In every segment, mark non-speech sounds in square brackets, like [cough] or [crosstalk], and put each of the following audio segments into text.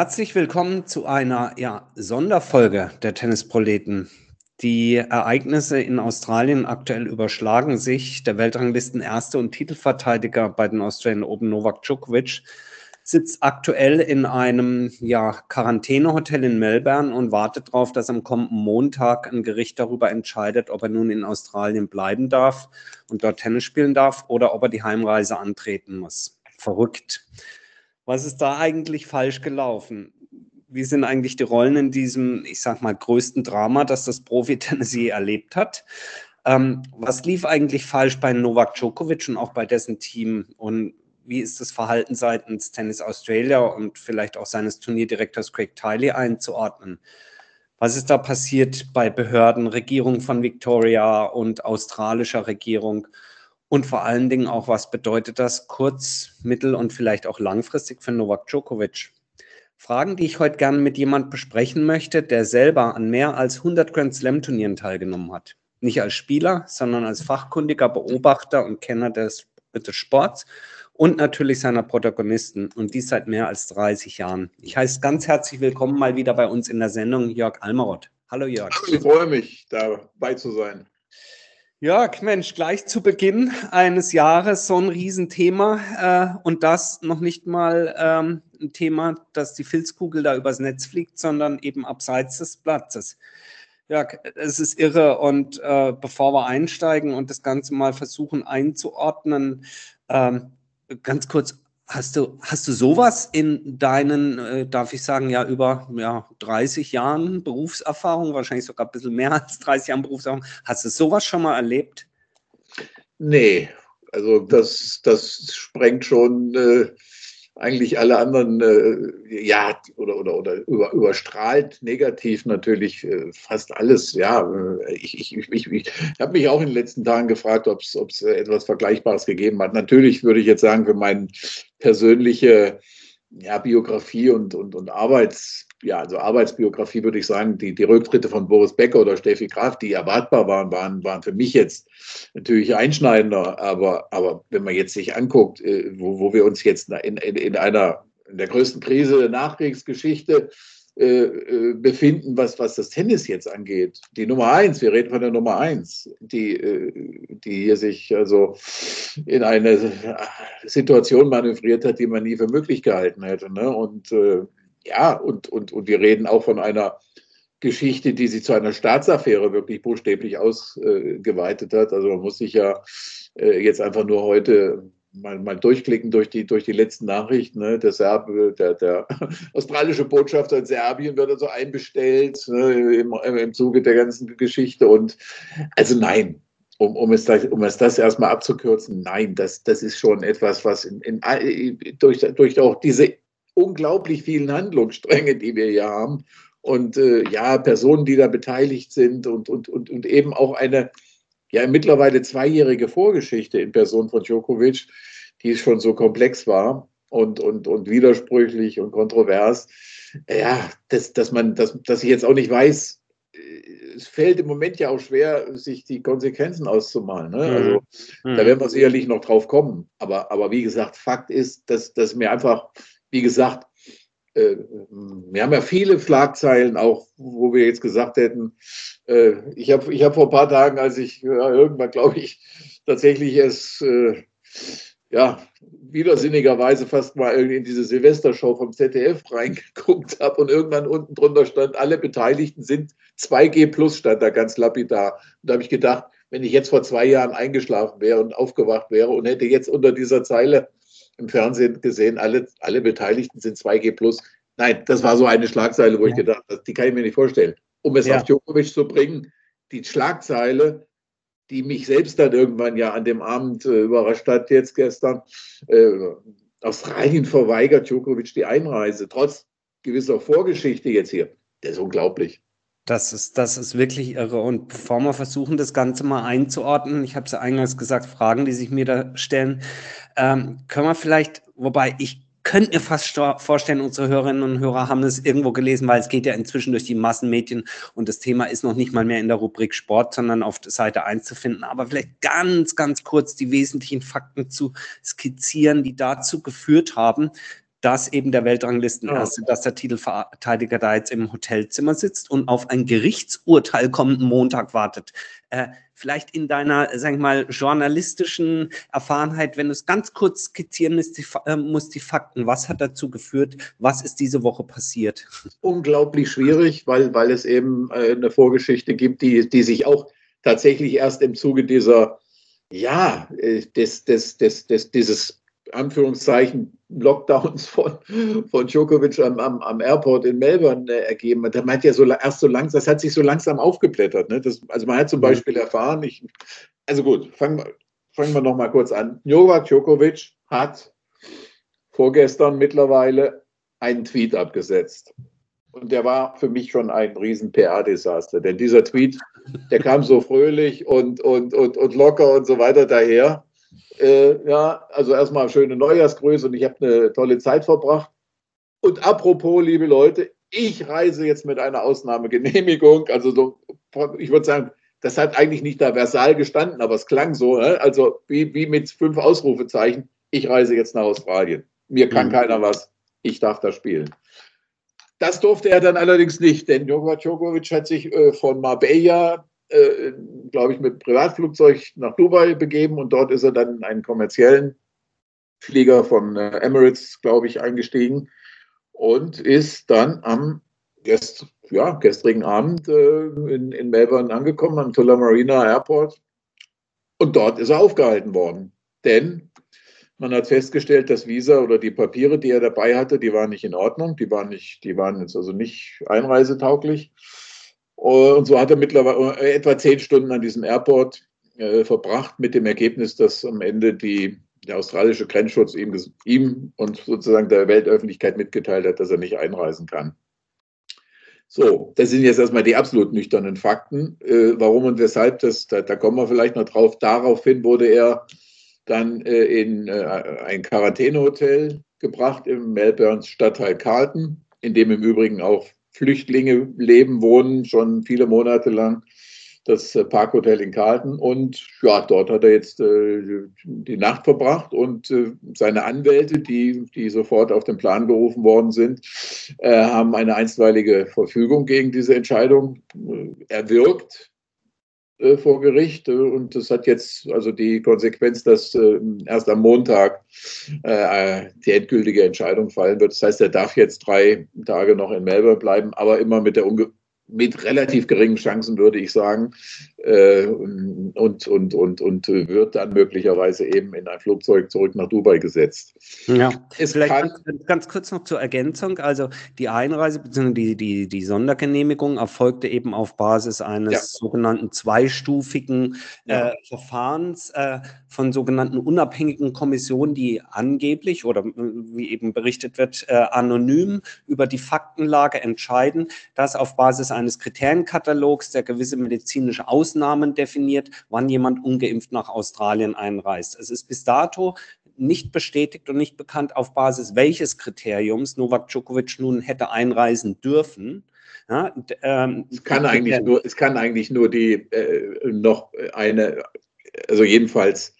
Herzlich willkommen zu einer ja, Sonderfolge der Tennisproleten. Die Ereignisse in Australien aktuell überschlagen sich. Der Weltranglisten Erste und Titelverteidiger bei den Australian Open Novak Djokovic sitzt aktuell in einem ja, Quarantänehotel in Melbourne und wartet darauf, dass am kommenden Montag ein Gericht darüber entscheidet, ob er nun in Australien bleiben darf und dort Tennis spielen darf oder ob er die Heimreise antreten muss. Verrückt. Was ist da eigentlich falsch gelaufen? Wie sind eigentlich die Rollen in diesem, ich sag mal, größten Drama, das das Profi-Tennis je erlebt hat? Ähm, was lief eigentlich falsch bei Novak Djokovic und auch bei dessen Team? Und wie ist das Verhalten seitens Tennis Australia und vielleicht auch seines Turnierdirektors Craig Tiley einzuordnen? Was ist da passiert bei Behörden, Regierung von Victoria und australischer Regierung? Und vor allen Dingen auch, was bedeutet das kurz-, mittel- und vielleicht auch langfristig für Novak Djokovic? Fragen, die ich heute gerne mit jemand besprechen möchte, der selber an mehr als 100 Grand Slam Turnieren teilgenommen hat. Nicht als Spieler, sondern als fachkundiger Beobachter und Kenner des, des Sports und natürlich seiner Protagonisten und dies seit mehr als 30 Jahren. Ich heiße ganz herzlich willkommen mal wieder bei uns in der Sendung Jörg Almaroth. Hallo Jörg. Ich freue mich, dabei zu sein. Jörg, Mensch, gleich zu Beginn eines Jahres so ein Riesenthema äh, und das noch nicht mal ähm, ein Thema, dass die Filzkugel da übers Netz fliegt, sondern eben abseits des Platzes. Jörg, es ist irre und äh, bevor wir einsteigen und das Ganze mal versuchen einzuordnen, ähm, ganz kurz, Hast du, hast du sowas in deinen, äh, darf ich sagen, ja, über ja, 30 Jahren Berufserfahrung, wahrscheinlich sogar ein bisschen mehr [laughs] als 30 Jahren Berufserfahrung, hast du sowas schon mal erlebt? Nee, also das, das sprengt schon äh, eigentlich alle anderen, äh, ja, oder, oder, oder über, überstrahlt negativ natürlich äh, fast alles. Ja, äh, ich, ich, ich, ich habe mich auch in den letzten Tagen gefragt, ob es äh, etwas Vergleichbares gegeben hat. Natürlich würde ich jetzt sagen, für meine persönliche ja, Biografie und, und, und Arbeits, ja, also Arbeitsbiografie würde ich sagen, die, die Rücktritte von Boris Becker oder Steffi Graf, die erwartbar waren, waren, waren für mich jetzt natürlich einschneidender. Aber, aber wenn man jetzt sich anguckt, äh, wo, wo wir uns jetzt in, in, in einer in der größten Krise der Nachkriegsgeschichte äh, äh, befinden, was, was das Tennis jetzt angeht. Die Nummer eins, wir reden von der Nummer eins, die, äh, die hier sich also in eine Situation manövriert hat, die man nie für möglich gehalten hätte. Ne? Und ja, und, und, und wir reden auch von einer Geschichte, die sich zu einer Staatsaffäre wirklich buchstäblich ausgeweitet hat. Also man muss sich ja jetzt einfach nur heute mal, mal durchklicken durch die, durch die letzten Nachrichten. Ne? Der, Serb, der, der [laughs] australische Botschafter in Serbien wird also einbestellt ne? Im, im Zuge der ganzen Geschichte. Und also nein, um, um, es, um es das erstmal abzukürzen, nein, das, das ist schon etwas, was in, in, durch, durch auch diese unglaublich vielen Handlungsstränge, die wir hier haben. Und äh, ja, Personen, die da beteiligt sind und, und, und, und eben auch eine ja mittlerweile zweijährige Vorgeschichte in Person von Djokovic, die schon so komplex war und, und, und widersprüchlich und kontrovers. Ja, dass, dass man, dass, dass ich jetzt auch nicht weiß, äh, es fällt im Moment ja auch schwer, sich die Konsequenzen auszumalen. Ne? Mhm. Also mhm. da werden wir sicherlich noch drauf kommen. Aber, aber wie gesagt, Fakt ist, dass, dass mir einfach wie gesagt, äh, wir haben ja viele Schlagzeilen auch, wo wir jetzt gesagt hätten, äh, ich habe ich hab vor ein paar Tagen, als ich ja, irgendwann, glaube ich, tatsächlich es äh, ja, widersinnigerweise fast mal in diese Silvestershow vom ZDF reingeguckt habe und irgendwann unten drunter stand, alle Beteiligten sind 2G plus, stand da ganz lapidar. Und da habe ich gedacht, wenn ich jetzt vor zwei Jahren eingeschlafen wäre und aufgewacht wäre und hätte jetzt unter dieser Zeile im Fernsehen gesehen, alle, alle Beteiligten sind 2G plus. Nein, das war so eine Schlagzeile, wo ja. ich gedacht habe, die kann ich mir nicht vorstellen. Um es ja. auf Djokovic zu bringen, die Schlagzeile, die mich selbst dann irgendwann ja an dem Abend äh, überrascht hat, jetzt gestern, äh, Australien verweigert Djokovic die Einreise, trotz gewisser Vorgeschichte jetzt hier. Das ist unglaublich. Das ist, das ist wirklich irre. Und bevor wir versuchen, das Ganze mal einzuordnen, ich habe es ja eingangs gesagt, Fragen, die sich mir da stellen, ähm, können wir vielleicht, wobei ich könnte mir fast vorstellen, unsere Hörerinnen und Hörer haben es irgendwo gelesen, weil es geht ja inzwischen durch die Massenmedien und das Thema ist noch nicht mal mehr in der Rubrik Sport, sondern auf Seite 1 zu finden. Aber vielleicht ganz, ganz kurz die wesentlichen Fakten zu skizzieren, die dazu geführt haben, dass eben der Weltranglistenerste, ja. dass der Titelverteidiger da jetzt im Hotelzimmer sitzt und auf ein Gerichtsurteil kommenden Montag wartet. Äh, vielleicht in deiner, sag ich mal, journalistischen Erfahrenheit, wenn du es ganz kurz skizzieren musst die, äh, musst, die Fakten, was hat dazu geführt, was ist diese Woche passiert? Unglaublich schwierig, weil, weil es eben äh, eine Vorgeschichte gibt, die, die sich auch tatsächlich erst im Zuge dieser, ja, äh, des, des, des, des, dieses Anführungszeichen Lockdowns von, von Djokovic am, am, am Airport in Melbourne äh, ergeben hat. Man hat ja so erst so langsam, das hat sich so langsam aufgeblättert. Ne? Das, also man hat zum. Beispiel erfahren, ich, also gut, fangen wir, fangen wir noch mal kurz an. Novak Djokovic hat vorgestern mittlerweile einen Tweet abgesetzt. Und der war für mich schon ein riesen PR-Desaster. Denn dieser Tweet, der kam so fröhlich und, und, und, und locker und so weiter daher. Äh, ja, also erstmal schöne Neujahrsgrüße und ich habe eine tolle Zeit verbracht. Und apropos, liebe Leute, ich reise jetzt mit einer Ausnahmegenehmigung. Also so, ich würde sagen, das hat eigentlich nicht da versal gestanden, aber es klang so. Ne? Also wie, wie mit fünf Ausrufezeichen. Ich reise jetzt nach Australien. Mir kann mhm. keiner was. Ich darf da spielen. Das durfte er dann allerdings nicht, denn Novak Djokovic hat sich äh, von Marbella äh, glaube ich, mit Privatflugzeug nach Dubai begeben und dort ist er dann in einen kommerziellen Flieger von äh, Emirates, glaube ich, eingestiegen und ist dann am gest, ja, gestrigen Abend äh, in, in Melbourne angekommen, am Tulla Marina Airport. Und dort ist er aufgehalten worden. Denn man hat festgestellt, dass Visa oder die Papiere, die er dabei hatte, die waren nicht in Ordnung, die waren, nicht, die waren jetzt also nicht einreisetauglich. Und so hat er mittlerweile äh, etwa zehn Stunden an diesem Airport äh, verbracht, mit dem Ergebnis, dass am Ende die, der australische Grenzschutz ihm, ihm und sozusagen der Weltöffentlichkeit mitgeteilt hat, dass er nicht einreisen kann. So, das sind jetzt erstmal die absolut nüchternen Fakten. Äh, warum und weshalb, das, da, da, kommen wir vielleicht noch drauf. Daraufhin wurde er dann äh, in äh, ein Quarantänehotel gebracht im Melbournes Stadtteil Carlton, in dem im Übrigen auch Flüchtlinge leben, wohnen schon viele Monate lang. Das äh, Parkhotel in Carlton. Und ja, dort hat er jetzt äh, die Nacht verbracht und äh, seine Anwälte, die, die sofort auf den Plan gerufen worden sind, äh, haben eine einstweilige Verfügung gegen diese Entscheidung äh, erwirkt äh, vor Gericht. Äh, und das hat jetzt also die Konsequenz, dass äh, erst am Montag die endgültige Entscheidung fallen wird. Das heißt, er darf jetzt drei Tage noch in Melbourne bleiben, aber immer mit der Unge mit relativ geringen Chancen, würde ich sagen, und, und, und, und wird dann möglicherweise eben in ein Flugzeug zurück nach Dubai gesetzt. Ja, es vielleicht ganz, ganz, kurz noch zur Ergänzung. Also die Einreise bzw. Die, die, die Sondergenehmigung erfolgte eben auf Basis eines ja. sogenannten zweistufigen ja. äh, Verfahrens äh, von sogenannten unabhängigen Kommissionen, die angeblich oder wie eben berichtet wird, äh, anonym über die Faktenlage entscheiden, dass auf Basis eines Kriterienkatalogs, der gewisse medizinische Ausnahmen definiert, wann jemand ungeimpft nach Australien einreist. Es ist bis dato nicht bestätigt und nicht bekannt, auf Basis welches Kriteriums Novak Djokovic nun hätte einreisen dürfen. Ja, ähm, es, kann eigentlich nur, es kann eigentlich nur die äh, noch eine, also jedenfalls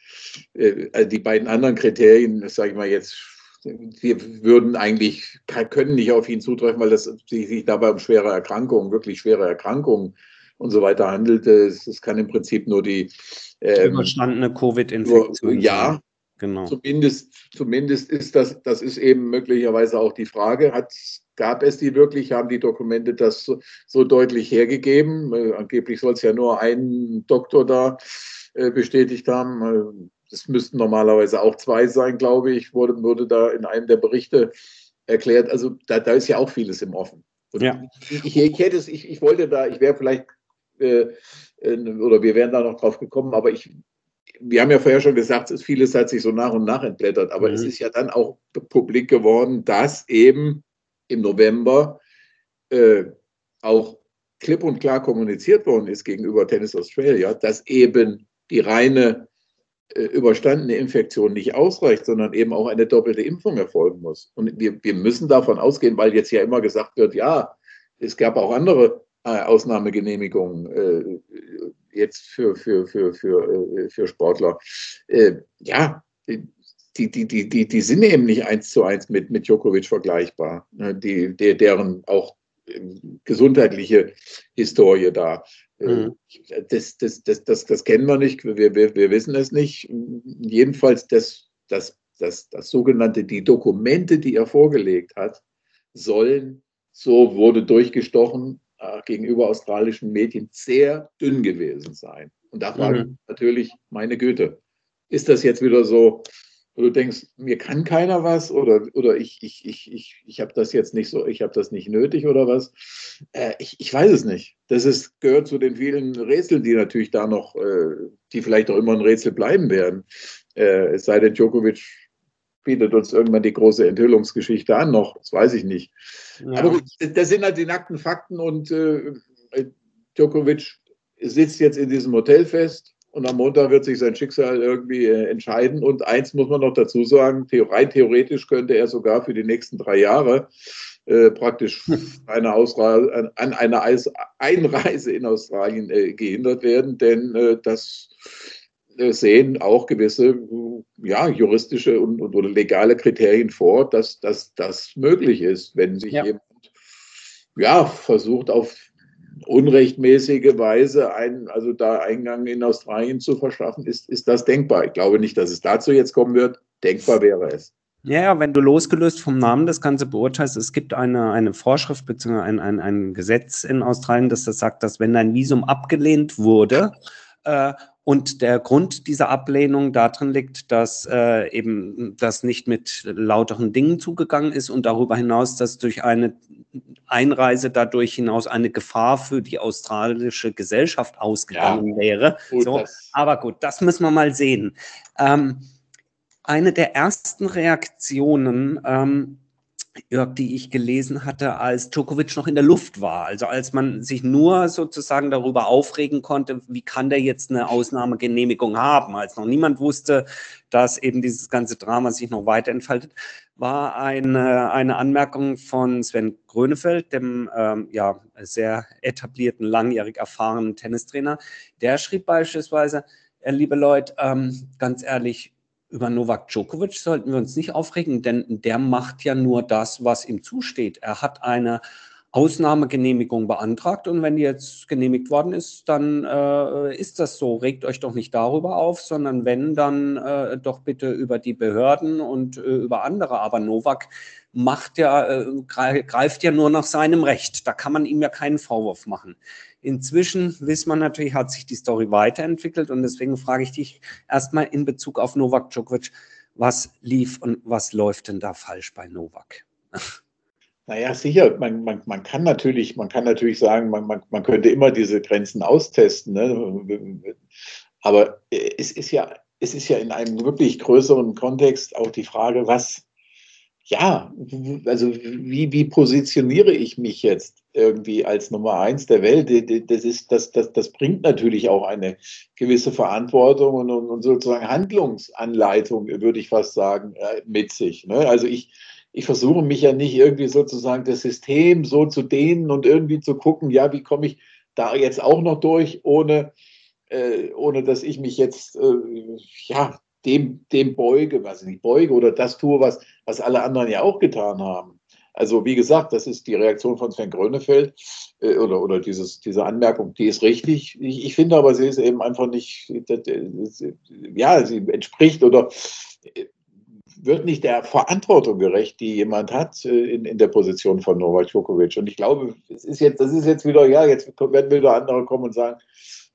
äh, also die beiden anderen Kriterien, sage ich mal jetzt wir würden eigentlich, können nicht auf ihn zutreffen, weil es sich dabei um schwere Erkrankungen, wirklich schwere Erkrankungen und so weiter handelt. Es kann im Prinzip nur die ähm, überstandene Covid-Infektion. Ja, genau. Zumindest, zumindest ist das, das ist eben möglicherweise auch die Frage, hat, gab es die wirklich, haben die Dokumente das so, so deutlich hergegeben? Äh, angeblich soll es ja nur ein Doktor da äh, bestätigt haben. Äh, das müssten normalerweise auch zwei sein, glaube ich, wurde, wurde da in einem der Berichte erklärt. Also da, da ist ja auch vieles im Offen. ja. ich, ich, hätte es, ich, ich wollte da, ich wäre vielleicht, äh, oder wir wären da noch drauf gekommen, aber ich, wir haben ja vorher schon gesagt, es vieles hat sich so nach und nach entblättert, aber mhm. es ist ja dann auch publik geworden, dass eben im November äh, auch klipp und klar kommuniziert worden ist gegenüber Tennis Australia, dass eben die reine äh, überstandene Infektion nicht ausreicht, sondern eben auch eine doppelte Impfung erfolgen muss. Und wir, wir müssen davon ausgehen, weil jetzt ja immer gesagt wird, ja, es gab auch andere äh, Ausnahmegenehmigungen äh, jetzt für, für, für, für, äh, für Sportler. Äh, ja, die, die, die, die, die, sind eben nicht eins zu eins mit, mit Djokovic vergleichbar, ne, die, der, deren auch ähm, gesundheitliche Historie da. Mhm. Das, das, das, das, das kennen wir nicht, wir, wir, wir wissen es nicht. Jedenfalls das, das, das, das sogenannte, die Dokumente, die er vorgelegt hat, sollen, so wurde durchgestochen, äh, gegenüber australischen Medien sehr dünn gewesen sein. Und da frage mhm. ich natürlich, meine Güte, ist das jetzt wieder so, wo du denkst, mir kann keiner was oder, oder ich, ich, ich, ich, ich habe das jetzt nicht so, ich habe das nicht nötig oder was? Äh, ich, ich weiß es nicht. Das ist, gehört zu den vielen Rätseln, die natürlich da noch, äh, die vielleicht auch immer ein Rätsel bleiben werden. Äh, es sei denn, Djokovic bietet uns irgendwann die große Enthüllungsgeschichte an noch, das weiß ich nicht. Ja. Aber gut, das sind halt die nackten Fakten und äh, Djokovic sitzt jetzt in diesem Hotel fest und am Montag wird sich sein Schicksal irgendwie äh, entscheiden. Und eins muss man noch dazu sagen, rein theoretisch könnte er sogar für die nächsten drei Jahre äh, praktisch [laughs] eine Ausreise, an einer Einreise in Australien äh, gehindert werden, denn äh, das sehen auch gewisse ja, juristische und, und, oder legale Kriterien vor, dass das möglich ist, wenn sich ja. jemand ja, versucht, auf unrechtmäßige Weise ein, also da Eingang in Australien zu verschaffen, ist, ist das denkbar. Ich glaube nicht, dass es dazu jetzt kommen wird. Denkbar wäre es. Ja, wenn du losgelöst vom Namen das Ganze beurteilst, es gibt eine, eine Vorschrift bzw. Ein, ein, ein Gesetz in Australien, das das sagt, dass wenn dein Visum abgelehnt wurde, äh, und der Grund dieser Ablehnung darin liegt, dass äh, eben das nicht mit lauteren Dingen zugegangen ist und darüber hinaus, dass durch eine Einreise dadurch hinaus eine Gefahr für die australische Gesellschaft ausgegangen ja, wäre. Gut, so, aber gut, das müssen wir mal sehen. Ähm, eine der ersten Reaktionen ähm, Jörg, die ich gelesen hatte, als Djokovic noch in der Luft war. Also als man sich nur sozusagen darüber aufregen konnte, wie kann der jetzt eine Ausnahmegenehmigung haben, als noch niemand wusste, dass eben dieses ganze Drama sich noch weiter entfaltet, war eine, eine Anmerkung von Sven Grönefeld, dem ähm, ja, sehr etablierten, langjährig erfahrenen Tennistrainer. Der schrieb beispielsweise, äh, liebe Leute, ähm, ganz ehrlich, über Novak Djokovic sollten wir uns nicht aufregen, denn der macht ja nur das, was ihm zusteht. Er hat eine Ausnahmegenehmigung beantragt und wenn die jetzt genehmigt worden ist, dann äh, ist das so. Regt euch doch nicht darüber auf, sondern wenn, dann äh, doch bitte über die Behörden und äh, über andere. Aber Novak macht ja, äh, greift ja nur nach seinem Recht. Da kann man ihm ja keinen Vorwurf machen. Inzwischen, wissen man natürlich, hat sich die Story weiterentwickelt und deswegen frage ich dich erstmal in Bezug auf Novak Djokovic, was lief und was läuft denn da falsch bei Novak? [laughs] Naja, sicher, man, man, man, kann natürlich, man kann natürlich sagen, man, man, man könnte immer diese Grenzen austesten. Ne? Aber es ist, ja, es ist ja in einem wirklich größeren Kontext auch die Frage, was, ja, also wie, wie positioniere ich mich jetzt irgendwie als Nummer eins der Welt? Das, ist, das, das, das bringt natürlich auch eine gewisse Verantwortung und, und sozusagen Handlungsanleitung, würde ich fast sagen, äh, mit sich. Ne? Also ich, ich versuche mich ja nicht irgendwie sozusagen das System so zu dehnen und irgendwie zu gucken, ja, wie komme ich da jetzt auch noch durch, ohne, äh, ohne dass ich mich jetzt äh, ja, dem, dem beuge, was ich beuge oder das tue, was, was alle anderen ja auch getan haben. Also wie gesagt, das ist die Reaktion von Sven Grönefeld äh, oder, oder dieses, diese Anmerkung, die ist richtig. Ich, ich finde aber, sie ist eben einfach nicht, ja, sie entspricht oder äh, wird nicht der Verantwortung gerecht, die jemand hat äh, in, in der Position von Novak Djokovic. Und ich glaube, es ist jetzt, das ist jetzt wieder, ja, jetzt werden wieder andere kommen und sagen,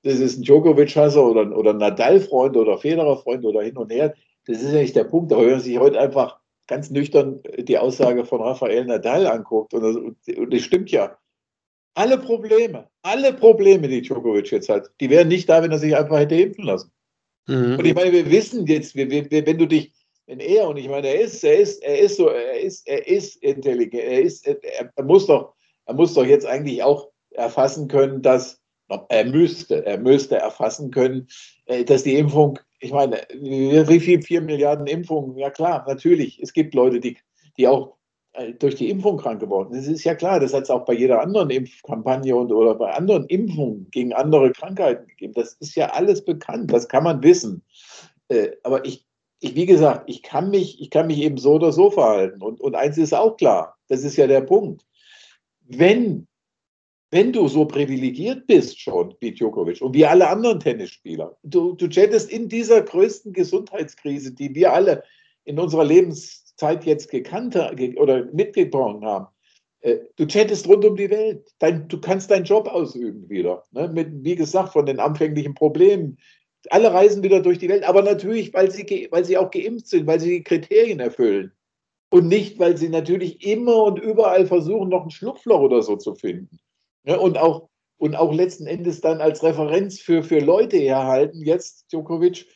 das ist ein Djokovic-Hasser oder, oder ein Nadal-Freund oder Federer-Freund oder hin und her. Das ist ja nicht der Punkt. Aber wenn man sich heute einfach ganz nüchtern die Aussage von Rafael Nadal anguckt, und das, und das stimmt ja, alle Probleme, alle Probleme, die Djokovic jetzt hat, die wären nicht da, wenn er sich einfach hätte impfen lassen. Mhm. Und ich meine, wir wissen jetzt, wir, wir, wenn du dich, wenn er, und ich meine, er ist, er ist, er ist so, er ist, er ist intelligent, er ist, er, er muss doch, er muss doch jetzt eigentlich auch erfassen können, dass er müsste, er müsste erfassen können, äh, dass die Impfung, ich meine, wie viel, vier Milliarden Impfungen, ja klar, natürlich, es gibt Leute, die, die auch äh, durch die Impfung krank geworden sind. Das ist ja klar, das hat es auch bei jeder anderen Impfkampagne und oder bei anderen Impfungen gegen andere Krankheiten gegeben. Das ist ja alles bekannt, das kann man wissen. Äh, aber ich, ich, wie gesagt, ich kann mich, ich kann mich eben so oder so verhalten. Und, und eins ist auch klar, das ist ja der Punkt. Wenn, wenn du so privilegiert bist schon wie Djokovic und wie alle anderen Tennisspieler, du, du chattest in dieser größten Gesundheitskrise, die wir alle in unserer Lebenszeit jetzt gekannt oder mitgebracht haben, äh, du chattest rund um die Welt. Dein, du kannst deinen Job ausüben wieder. Ne? Mit, wie gesagt, von den anfänglichen Problemen. Alle reisen wieder durch die Welt, aber natürlich, weil sie, weil sie auch geimpft sind, weil sie die Kriterien erfüllen. Und nicht, weil sie natürlich immer und überall versuchen, noch ein Schlupfloch oder so zu finden. Ja, und, auch, und auch letzten Endes dann als Referenz für, für Leute herhalten, jetzt Djokovic,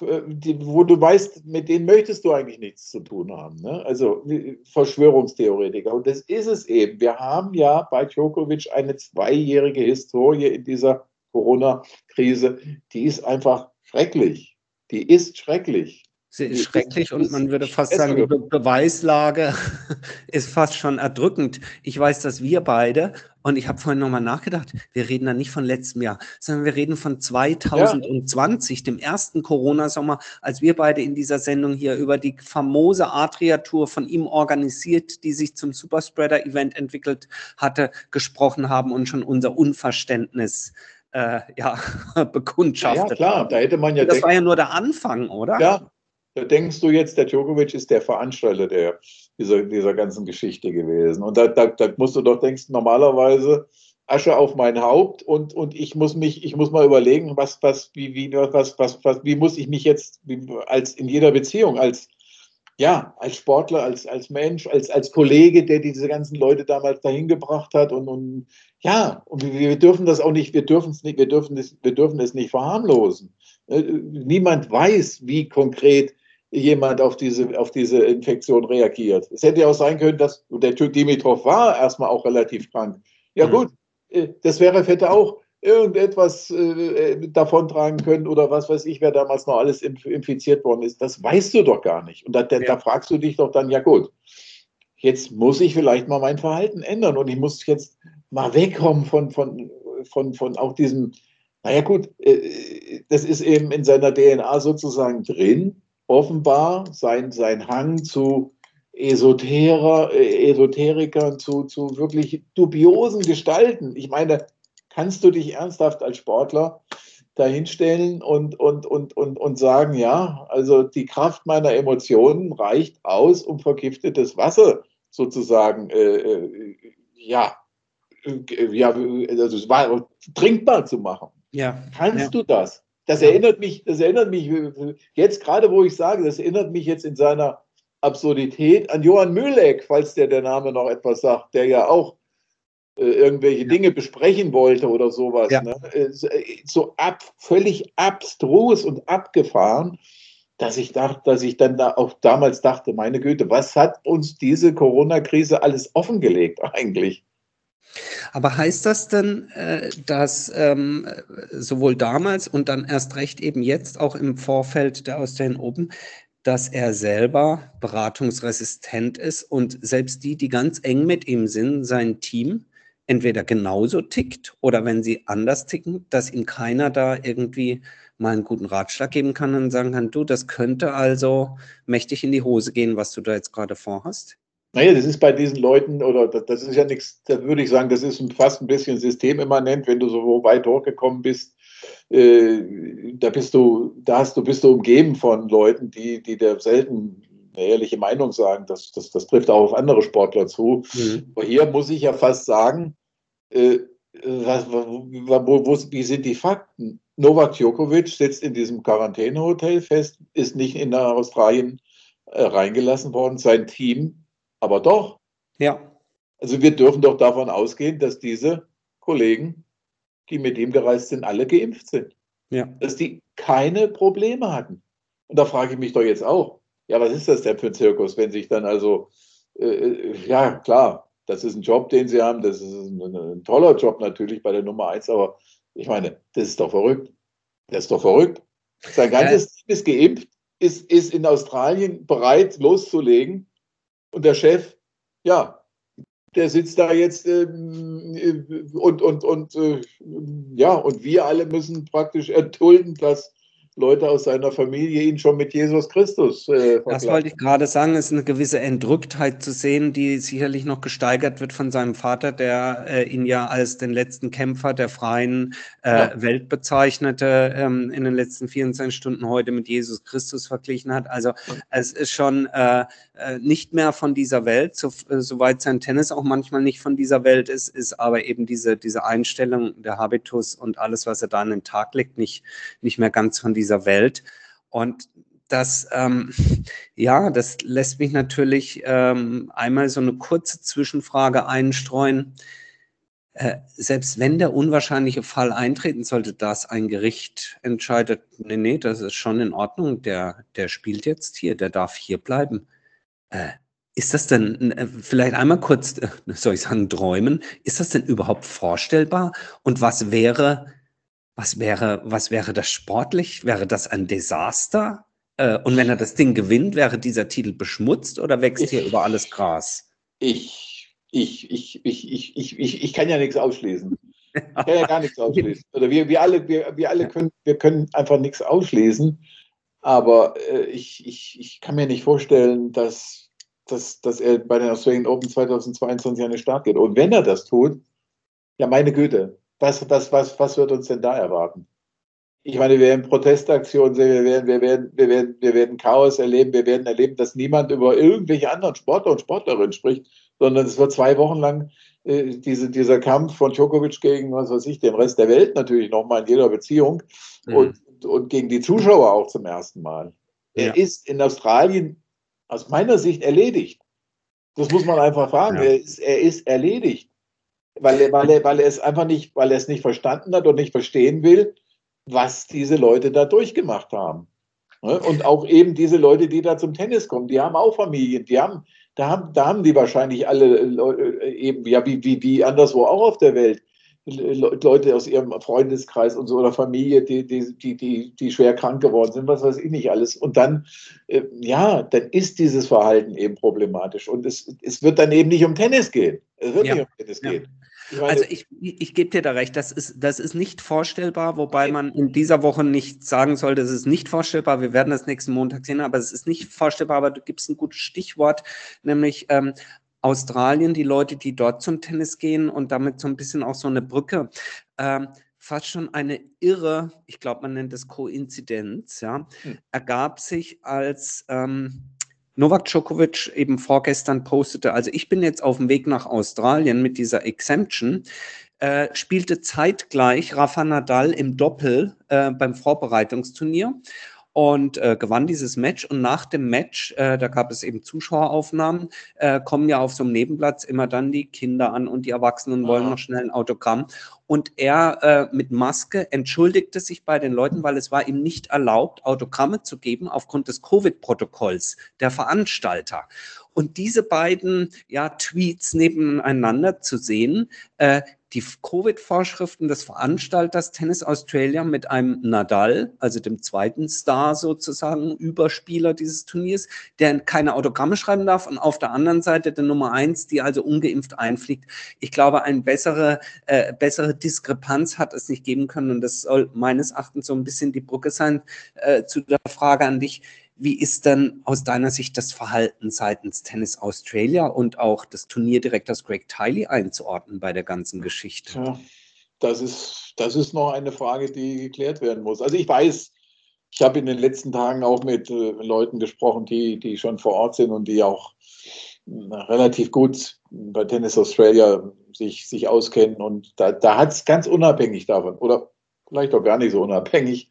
wo du weißt, mit denen möchtest du eigentlich nichts zu tun haben. Ne? Also Verschwörungstheoretiker. Und das ist es eben. Wir haben ja bei Djokovic eine zweijährige Historie in dieser Corona-Krise. Die ist einfach schrecklich. Die ist schrecklich. Sie ist schrecklich und man würde fast sagen, die Be Beweislage [laughs] ist fast schon erdrückend. Ich weiß, dass wir beide, und ich habe vorhin nochmal nachgedacht, wir reden da nicht von letztem Jahr, sondern wir reden von 2020, ja. dem ersten Corona-Sommer, als wir beide in dieser Sendung hier über die famose Adria-Tour von ihm organisiert, die sich zum Superspreader-Event entwickelt hatte, gesprochen haben und schon unser Unverständnis äh, ja, [laughs] bekundschaftet. Ja, klar, da hätte man ja. Das war ja nur der Anfang, oder? Ja, denkst du jetzt, der Djokovic ist der Veranstalter der, dieser, dieser ganzen Geschichte gewesen. Und da, da, da musst du doch denken, normalerweise Asche auf mein Haupt und, und ich muss mich, ich muss mal überlegen, was, was, wie, wie, was, was, was, wie muss ich mich jetzt als in jeder Beziehung, als ja, als Sportler, als, als Mensch, als, als Kollege, der diese ganzen Leute damals dahin gebracht hat und, und ja, und wir, dürfen das auch nicht, wir dürfen es nicht, wir dürfen es, wir dürfen es nicht verharmlosen. Äh, niemand weiß, wie konkret jemand auf diese, auf diese Infektion reagiert. Es hätte ja auch sein können, dass der Typ Dimitrov war erstmal auch relativ krank. Ja mhm. gut, äh, das wäre hätte auch irgendetwas äh, davontragen können oder was weiß ich, wer damals noch alles infiziert worden ist. Das weißt du doch gar nicht. Und da, da, ja. da fragst du dich doch dann, ja gut, jetzt muss ich vielleicht mal mein Verhalten ändern und ich muss jetzt mal wegkommen von, von, von, von auch diesem, naja gut, äh, das ist eben in seiner DNA sozusagen drin offenbar sein, sein Hang zu Esoterer, äh, Esoterikern, zu, zu wirklich dubiosen Gestalten. Ich meine, kannst du dich ernsthaft als Sportler dahinstellen und, und, und, und, und sagen, ja, also die Kraft meiner Emotionen reicht aus, um vergiftetes Wasser sozusagen, äh, äh ja, äh, ja, also trinkbar zu machen. Ja. Kannst ja. du das? Das erinnert mich, das erinnert mich jetzt gerade, wo ich sage, das erinnert mich jetzt in seiner Absurdität an Johann Mühleck, falls der der Name noch etwas sagt, der ja auch äh, irgendwelche ja. Dinge besprechen wollte oder sowas. Ja. Ne? Äh, so ab, völlig abstrus und abgefahren, dass ich dachte, dass ich dann da auch damals dachte, meine Güte, was hat uns diese Corona-Krise alles offengelegt eigentlich? Aber heißt das denn, äh, dass ähm, sowohl damals und dann erst recht eben jetzt auch im Vorfeld der Australian Open, dass er selber beratungsresistent ist und selbst die, die ganz eng mit ihm sind, sein Team, entweder genauso tickt oder wenn sie anders ticken, dass ihm keiner da irgendwie mal einen guten Ratschlag geben kann und sagen kann, du, das könnte also mächtig in die Hose gehen, was du da jetzt gerade vorhast? Naja, das ist bei diesen Leuten, oder das ist ja nichts, da würde ich sagen, das ist fast ein bisschen systemimmanent, wenn du so weit hochgekommen bist. Äh, da bist du, da hast du, bist du umgeben von Leuten, die, die dir selten eine ehrliche Meinung sagen. Das, das, das trifft auch auf andere Sportler zu. Mhm. Aber hier muss ich ja fast sagen, äh, was, wo, wo, wie sind die Fakten? Novak Djokovic sitzt in diesem Quarantänehotel fest, ist nicht in Australien äh, reingelassen worden. Sein Team aber doch. Ja. Also wir dürfen doch davon ausgehen, dass diese Kollegen, die mit ihm gereist sind, alle geimpft sind. Ja. Dass die keine Probleme hatten. Und da frage ich mich doch jetzt auch, ja, was ist das denn für ein Zirkus, wenn sich dann also, äh, äh ja, klar, das ist ein Job, den sie haben, das ist ein, ein toller Job natürlich bei der Nummer eins, aber ich meine, das ist doch verrückt. Das ist doch verrückt. Sein ganzes Team ist geimpft, ist, ist in Australien bereit loszulegen und der Chef, ja, der sitzt da jetzt ähm, äh, und, und, und äh, ja, und wir alle müssen praktisch erdulden, dass, Leute aus seiner Familie ihn schon mit Jesus Christus äh, Das wollte ich gerade sagen, ist eine gewisse Entrücktheit zu sehen, die sicherlich noch gesteigert wird von seinem Vater, der äh, ihn ja als den letzten Kämpfer der freien äh, ja. Welt bezeichnete, ähm, in den letzten 24 Stunden heute mit Jesus Christus verglichen hat. Also es ist schon äh, äh, nicht mehr von dieser Welt, so, äh, soweit sein Tennis auch manchmal nicht von dieser Welt ist, ist aber eben diese, diese Einstellung, der Habitus und alles, was er da an den Tag legt, nicht, nicht mehr ganz von dieser Welt. Und das, ähm, [laughs] ja, das lässt mich natürlich ähm, einmal so eine kurze Zwischenfrage einstreuen. Äh, selbst wenn der unwahrscheinliche Fall eintreten sollte, dass ein Gericht entscheidet, nee, nee, das ist schon in Ordnung, der, der spielt jetzt hier, der darf hier bleiben. Äh, ist das denn, äh, vielleicht einmal kurz, [laughs] soll ich sagen, träumen, ist das denn überhaupt vorstellbar? Und was wäre, was wäre, was wäre das sportlich? Wäre das ein Desaster? Äh, und wenn er das Ding gewinnt, wäre dieser Titel beschmutzt oder wächst ich, hier über alles Gras? Ich, ich, ich, ich, ich, ich, ich, ich kann ja nichts ausschließen. Ich kann ja gar nichts ausschließen. [laughs] Oder wir, wir alle, wir, wir alle können, wir können einfach nichts ausschließen. Aber äh, ich, ich, ich kann mir nicht vorstellen, dass, dass, dass er bei den Australian Open 2022 an den Start geht. Und wenn er das tut, ja, meine Güte, was, was, was, was wird uns denn da erwarten? Ich meine, wir werden Protestaktionen sehen, wir werden, wir, werden, wir, werden, wir werden Chaos erleben, wir werden erleben, dass niemand über irgendwelche anderen Sportler und Sportlerinnen spricht, sondern es wird zwei Wochen lang äh, diese, dieser Kampf von Djokovic gegen, was weiß ich, den Rest der Welt natürlich nochmal in jeder Beziehung mhm. und, und gegen die Zuschauer auch zum ersten Mal. Er ist in Australien aus meiner Sicht erledigt. Das muss man einfach sagen. Ja. Er, ist, er ist erledigt. Weil er, weil, er, weil er es einfach nicht, weil er es nicht verstanden hat und nicht verstehen will, was diese Leute da durchgemacht haben. Ne? Und auch eben diese Leute, die da zum Tennis kommen, die haben auch Familien, die haben, da haben, da haben die wahrscheinlich alle äh, eben, ja, wie, wie, wie anderswo auch auf der Welt, Leute aus ihrem Freundeskreis und so oder Familie, die, die, die, die, die schwer krank geworden sind, was weiß ich nicht alles. Und dann, äh, ja, dann ist dieses Verhalten eben problematisch. Und es, es wird dann eben nicht um Tennis gehen. Es wird ja. nicht um Tennis ja. gehen. Ich also ich, ich gebe dir da recht, das ist, das ist nicht vorstellbar, wobei man in dieser Woche nicht sagen soll, das ist nicht vorstellbar. Wir werden das nächsten Montag sehen, aber es ist nicht vorstellbar, aber du gibst ein gutes Stichwort, nämlich ähm, Australien, die Leute, die dort zum Tennis gehen und damit so ein bisschen auch so eine Brücke. Ähm, fast schon eine irre, ich glaube, man nennt es Koinzidenz, ja, hm. ergab sich, als ähm, Novak Djokovic eben vorgestern postete, also ich bin jetzt auf dem Weg nach Australien mit dieser Exemption, äh, spielte zeitgleich Rafa Nadal im Doppel äh, beim Vorbereitungsturnier und äh, gewann dieses Match. Und nach dem Match, äh, da gab es eben Zuschaueraufnahmen, äh, kommen ja auf so einem Nebenplatz immer dann die Kinder an und die Erwachsenen wollen ah. noch schnell ein Autogramm. Und er äh, mit Maske entschuldigte sich bei den Leuten, weil es war ihm nicht erlaubt, Autogramme zu geben aufgrund des Covid-Protokolls der Veranstalter. Und diese beiden ja, Tweets nebeneinander zu sehen, äh, die Covid-Vorschriften des Veranstalters Tennis Australia mit einem Nadal, also dem zweiten Star sozusagen, Überspieler dieses Turniers, der keine Autogramme schreiben darf. Und auf der anderen Seite der Nummer eins, die also ungeimpft einfliegt. Ich glaube, eine bessere, äh, bessere Diskrepanz hat es nicht geben können. Und das soll meines Erachtens so ein bisschen die Brücke sein äh, zu der Frage an dich wie ist denn aus deiner Sicht das Verhalten seitens Tennis Australia und auch des Turnierdirektors Greg Tiley einzuordnen bei der ganzen Geschichte? Ja, das ist, das ist noch eine Frage, die geklärt werden muss. Also ich weiß, ich habe in den letzten Tagen auch mit äh, Leuten gesprochen, die, die schon vor Ort sind und die auch äh, relativ gut bei Tennis Australia sich, sich auskennen. Und da, da hat es ganz unabhängig davon, oder vielleicht auch gar nicht so unabhängig.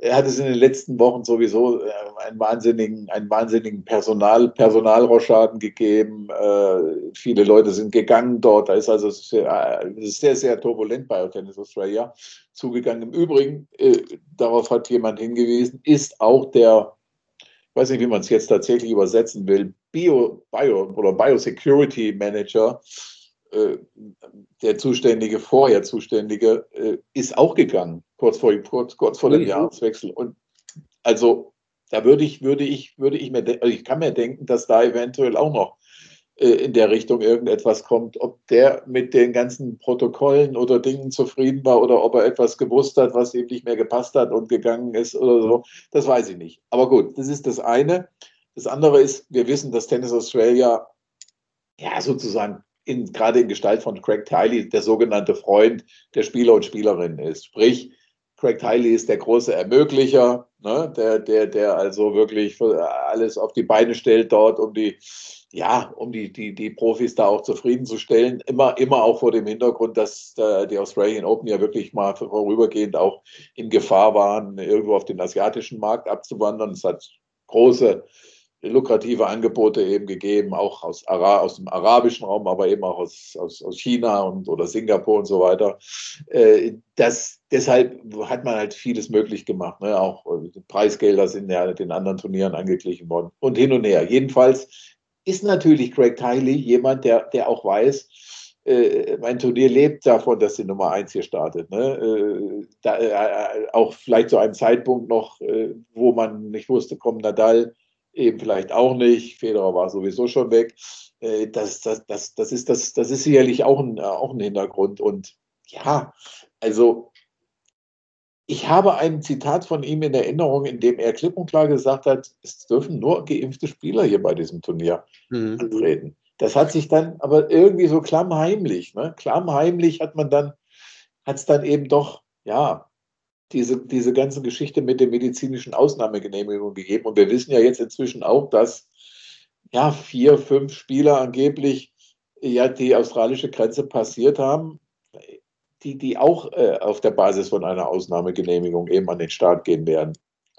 Er hat es in den letzten Wochen sowieso äh, einen wahnsinnigen, einen wahnsinnigen Personal, Personalrochaden gegeben. Äh, viele Leute sind gegangen dort. Da ist also sehr, ist sehr, sehr turbulent bei Tennis Australia zugegangen. Im Übrigen, äh, darauf hat jemand hingewiesen, ist auch der, ich weiß nicht, wie man es jetzt tatsächlich übersetzen will, Bio, Bio oder Biosecurity Manager äh, der zuständige, vorher zuständige, äh, ist auch gegangen, kurz vor, kurz, kurz vor dem Jahreswechsel. Und also da würde ich, würde ich, würde ich mir, also ich kann mir denken, dass da eventuell auch noch äh, in der Richtung irgendetwas kommt. Ob der mit den ganzen Protokollen oder Dingen zufrieden war oder ob er etwas gewusst hat, was ihm nicht mehr gepasst hat und gegangen ist oder so, das weiß ich nicht. Aber gut, das ist das eine. Das andere ist, wir wissen, dass Tennis Australia ja sozusagen in, gerade in Gestalt von Craig Tiley der sogenannte Freund der Spieler und Spielerinnen ist. Sprich, Craig Tiley ist der große Ermöglicher, ne? der, der, der also wirklich alles auf die Beine stellt dort, um die, ja, um die, die, die Profis da auch zufriedenzustellen. Immer, immer auch vor dem Hintergrund, dass äh, die Australian Open ja wirklich mal vorübergehend auch in Gefahr waren, irgendwo auf den asiatischen Markt abzuwandern. Es hat große lukrative Angebote eben gegeben, auch aus, Ara aus dem arabischen Raum, aber eben auch aus, aus, aus China und oder Singapur und so weiter. Äh, das, deshalb hat man halt vieles möglich gemacht. Ne? Auch äh, Preisgelder sind ja den anderen Turnieren angeglichen worden und hin und her. Jedenfalls ist natürlich Craig Tiley jemand, der, der auch weiß, äh, mein Turnier lebt davon, dass die Nummer eins hier startet. Ne? Äh, da, äh, auch vielleicht zu einem Zeitpunkt noch, äh, wo man nicht wusste, kommt Nadal eben vielleicht auch nicht. Federer war sowieso schon weg. Äh, das, das, das, das, ist, das, das ist sicherlich auch ein, auch ein Hintergrund. Und ja, also ich habe ein Zitat von ihm in Erinnerung, in dem er klipp und klar gesagt hat, es dürfen nur geimpfte Spieler hier bei diesem Turnier mhm. antreten. Das hat sich dann aber irgendwie so klammheimlich, ne? klammheimlich hat man dann, hat es dann eben doch, ja, diese, diese ganze Geschichte mit der medizinischen Ausnahmegenehmigung gegeben. Und wir wissen ja jetzt inzwischen auch, dass ja, vier, fünf Spieler angeblich ja die australische Grenze passiert haben, die, die auch äh, auf der Basis von einer Ausnahmegenehmigung eben an den Start gehen werden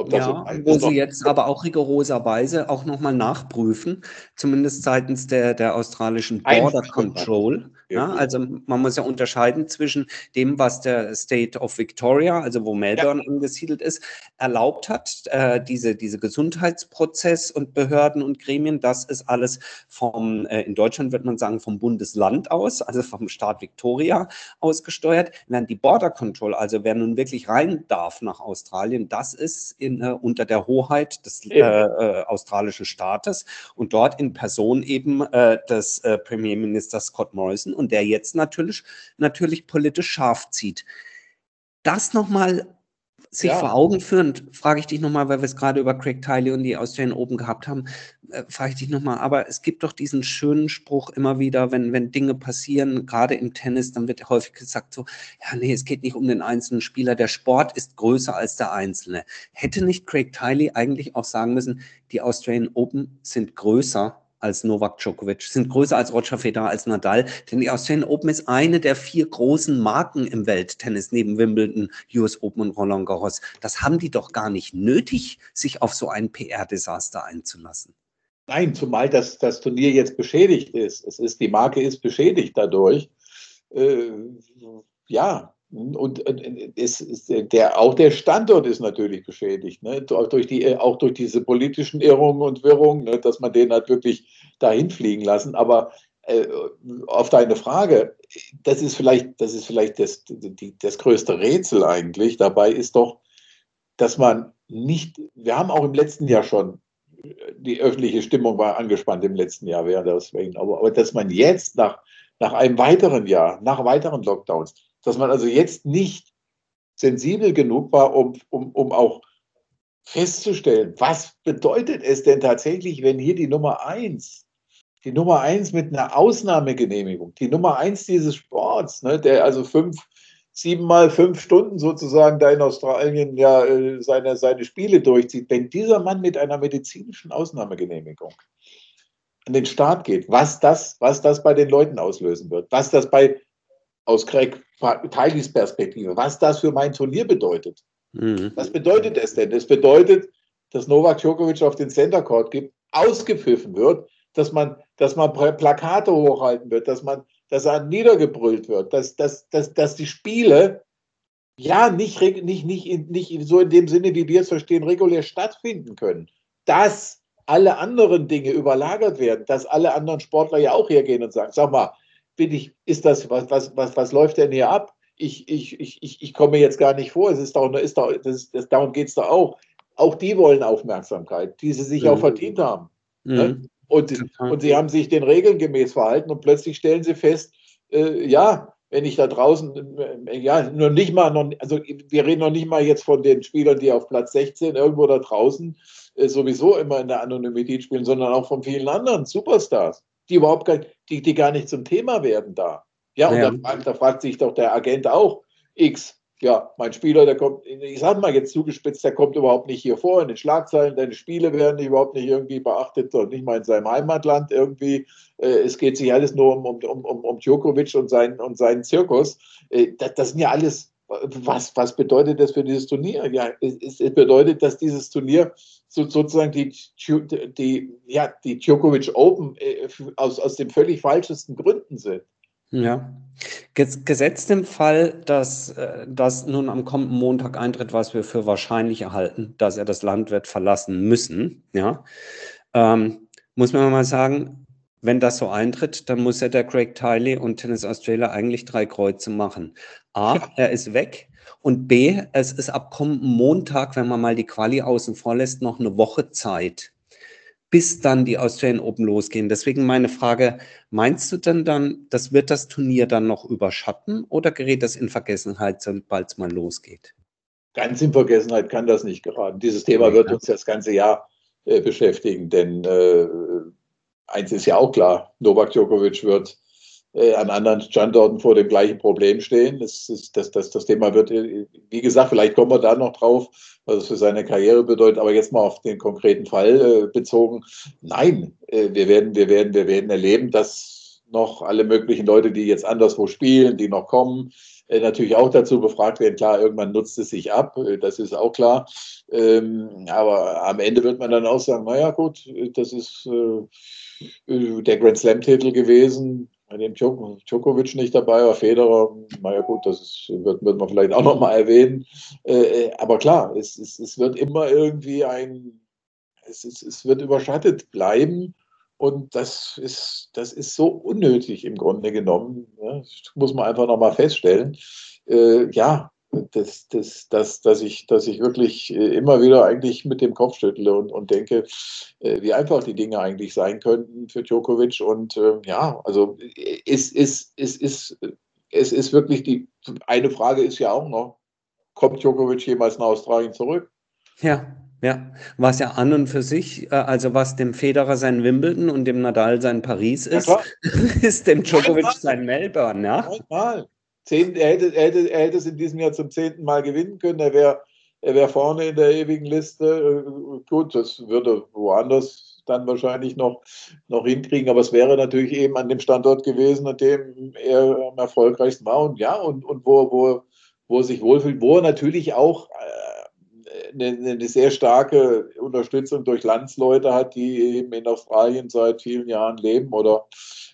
ja, wo sie jetzt aber auch rigoroserweise auch nochmal nachprüfen, zumindest seitens der, der australischen Border Control. Ja, also man muss ja unterscheiden zwischen dem, was der State of Victoria, also wo Melbourne ja. angesiedelt ist, erlaubt hat, äh, diese, diese Gesundheitsprozess und Behörden und Gremien, das ist alles vom, äh, in Deutschland wird man sagen, vom Bundesland aus, also vom Staat Victoria ausgesteuert, während die Border Control, also wer nun wirklich rein darf nach Australien, das ist in, äh, unter der Hoheit des äh, äh, australischen Staates und dort in Person eben äh, des äh, Premierministers Scott Morrison und der jetzt natürlich, natürlich politisch scharf zieht. Das nochmal sich ja. vor Augen führen, frage ich dich nochmal, weil wir es gerade über Craig Tiley und die Australian Open gehabt haben, äh, frage ich dich nochmal, aber es gibt doch diesen schönen Spruch immer wieder, wenn, wenn Dinge passieren, gerade im Tennis, dann wird häufig gesagt so, ja, nee, es geht nicht um den einzelnen Spieler, der Sport ist größer als der Einzelne. Hätte nicht Craig Tiley eigentlich auch sagen müssen, die Australian Open sind größer als Novak Djokovic, sind größer als Roger Federer, als Nadal, denn die Australian Open ist eine der vier großen Marken im Welttennis neben Wimbledon, US Open und Roland Garros. Das haben die doch gar nicht nötig, sich auf so ein PR-Desaster einzulassen. Nein, zumal das, das Turnier jetzt beschädigt ist. Es ist. Die Marke ist beschädigt dadurch. Äh, ja, und es ist der, auch der Standort ist natürlich beschädigt, ne? durch die, auch durch diese politischen Irrungen und Wirrungen, ne? dass man den halt wirklich dahin fliegen lassen. Aber äh, auf deine Frage, das ist vielleicht, das, ist vielleicht das, die, das größte Rätsel eigentlich. Dabei ist doch, dass man nicht, wir haben auch im letzten Jahr schon, die öffentliche Stimmung war angespannt im letzten Jahr während des aber, aber dass man jetzt nach, nach einem weiteren Jahr, nach weiteren Lockdowns, dass man also jetzt nicht sensibel genug war, um, um, um auch festzustellen, was bedeutet es denn tatsächlich, wenn hier die Nummer eins, die Nummer eins mit einer Ausnahmegenehmigung, die Nummer eins dieses Sports, ne, der also fünf, sieben mal fünf Stunden sozusagen da in Australien ja äh, seine, seine Spiele durchzieht, wenn dieser Mann mit einer medizinischen Ausnahmegenehmigung an den Start geht, was das, was das bei den Leuten auslösen wird, was das bei aus Craig Tileys Perspektive, was das für mein Turnier bedeutet. Mhm. Was bedeutet es denn? Es bedeutet, dass Novak Djokovic auf den Center Court gibt, ausgepfiffen wird, dass man, dass man Plakate hochhalten wird, dass man, dass er niedergebrüllt wird, dass, dass, dass, dass die Spiele ja nicht, nicht, nicht, nicht so in dem Sinne, wie wir es verstehen, regulär stattfinden können. Dass alle anderen Dinge überlagert werden, dass alle anderen Sportler ja auch hergehen und sagen, sag mal, bin ich, ist das, was, was, was, was läuft denn hier ab? Ich, ich, ich, ich komme jetzt gar nicht vor. Es ist doch, ist doch, das, das, darum geht es doch auch. Auch die wollen Aufmerksamkeit, die sie sich mhm. auch verdient haben. Mhm. Ne? Und, und sie haben sich den Regeln gemäß verhalten und plötzlich stellen sie fest, äh, ja, wenn ich da draußen, äh, ja, noch nicht mal, noch, also wir reden noch nicht mal jetzt von den Spielern, die auf Platz 16 irgendwo da draußen äh, sowieso immer in der Anonymität spielen, sondern auch von vielen anderen Superstars, die überhaupt gar, die, die gar nicht zum Thema werden da. Ja, und ja. Da, fragt, da fragt sich doch der Agent auch, X, ja, mein Spieler, der kommt, ich sage mal jetzt zugespitzt, der kommt überhaupt nicht hier vor in den Schlagzeilen, deine Spiele werden überhaupt nicht irgendwie beachtet, nicht mal in seinem Heimatland irgendwie. Äh, es geht sich alles nur um, um, um, um Djokovic und, sein, und seinen Zirkus. Äh, das, das sind ja alles, was, was bedeutet das für dieses Turnier? Ja, es, es bedeutet, dass dieses Turnier so, sozusagen die, die, ja, die Djokovic Open äh, aus, aus den völlig falschesten Gründen sind. Ja. Gesetzt im Fall, dass äh, das nun am kommenden Montag eintritt, was wir für wahrscheinlich erhalten, dass er das Land wird verlassen müssen, ja, ähm, muss man mal sagen, wenn das so eintritt, dann muss ja der Craig Tiley und Tennis Australia eigentlich drei Kreuze machen. A, er ist weg und B, es ist ab kommenden Montag, wenn man mal die Quali außen vor lässt, noch eine Woche Zeit bis dann die Australian Open losgehen. Deswegen meine Frage, meinst du denn dann, das wird das Turnier dann noch überschatten oder gerät das in Vergessenheit, sobald es mal losgeht? Ganz in Vergessenheit kann das nicht geraten. Dieses Thema wird uns das ganze Jahr äh, beschäftigen, denn äh, eins ist ja auch klar, Novak Djokovic wird an anderen Standorten vor dem gleichen Problem stehen. Das, ist, das, das, das Thema wird, äh, wie gesagt, vielleicht kommen wir da noch drauf, was es für seine Karriere bedeutet, aber jetzt mal auf den konkreten Fall äh, bezogen. Nein, äh, wir, werden, wir, werden, wir werden erleben, dass noch alle möglichen Leute, die jetzt anderswo spielen, die noch kommen, äh, natürlich auch dazu befragt werden. Klar, irgendwann nutzt es sich ab, äh, das ist auch klar. Ähm, aber am Ende wird man dann auch sagen, naja gut, das ist der Grand Slam-Titel gewesen bei dem Djokovic nicht dabei war, Federer, naja gut, das ist, wird, wird man vielleicht auch nochmal erwähnen. Äh, äh, aber klar, es, es, es wird immer irgendwie ein, es, es, es wird überschattet bleiben. Und das ist, das ist so unnötig im Grunde genommen. Ja, das muss man einfach nochmal feststellen. Äh, ja, dass, dass, dass, dass, ich, dass ich wirklich äh, immer wieder eigentlich mit dem Kopf schüttle und, und denke, äh, wie einfach die Dinge eigentlich sein könnten für Djokovic. Und äh, ja, also es ist, es, ist, es ist wirklich die, eine Frage ist ja auch noch, kommt Djokovic jemals nach Australien zurück? Ja, ja, was ja an und für sich, also was dem Federer sein Wimbledon und dem Nadal sein Paris ist, ja, ist [laughs] dem Djokovic sein Melbourne, ja? Einmal. Zehn, er, hätte, er, hätte, er hätte es in diesem Jahr zum zehnten Mal gewinnen können. Er wäre er wär vorne in der ewigen Liste. Äh, gut, das würde woanders dann wahrscheinlich noch, noch hinkriegen. Aber es wäre natürlich eben an dem Standort gewesen, an dem er am erfolgreichsten war. Und ja, und, und wo, wo, wo er sich wohlfühlt, wo er natürlich auch äh, eine, eine, sehr starke Unterstützung durch Landsleute hat, die eben in Australien seit vielen Jahren leben oder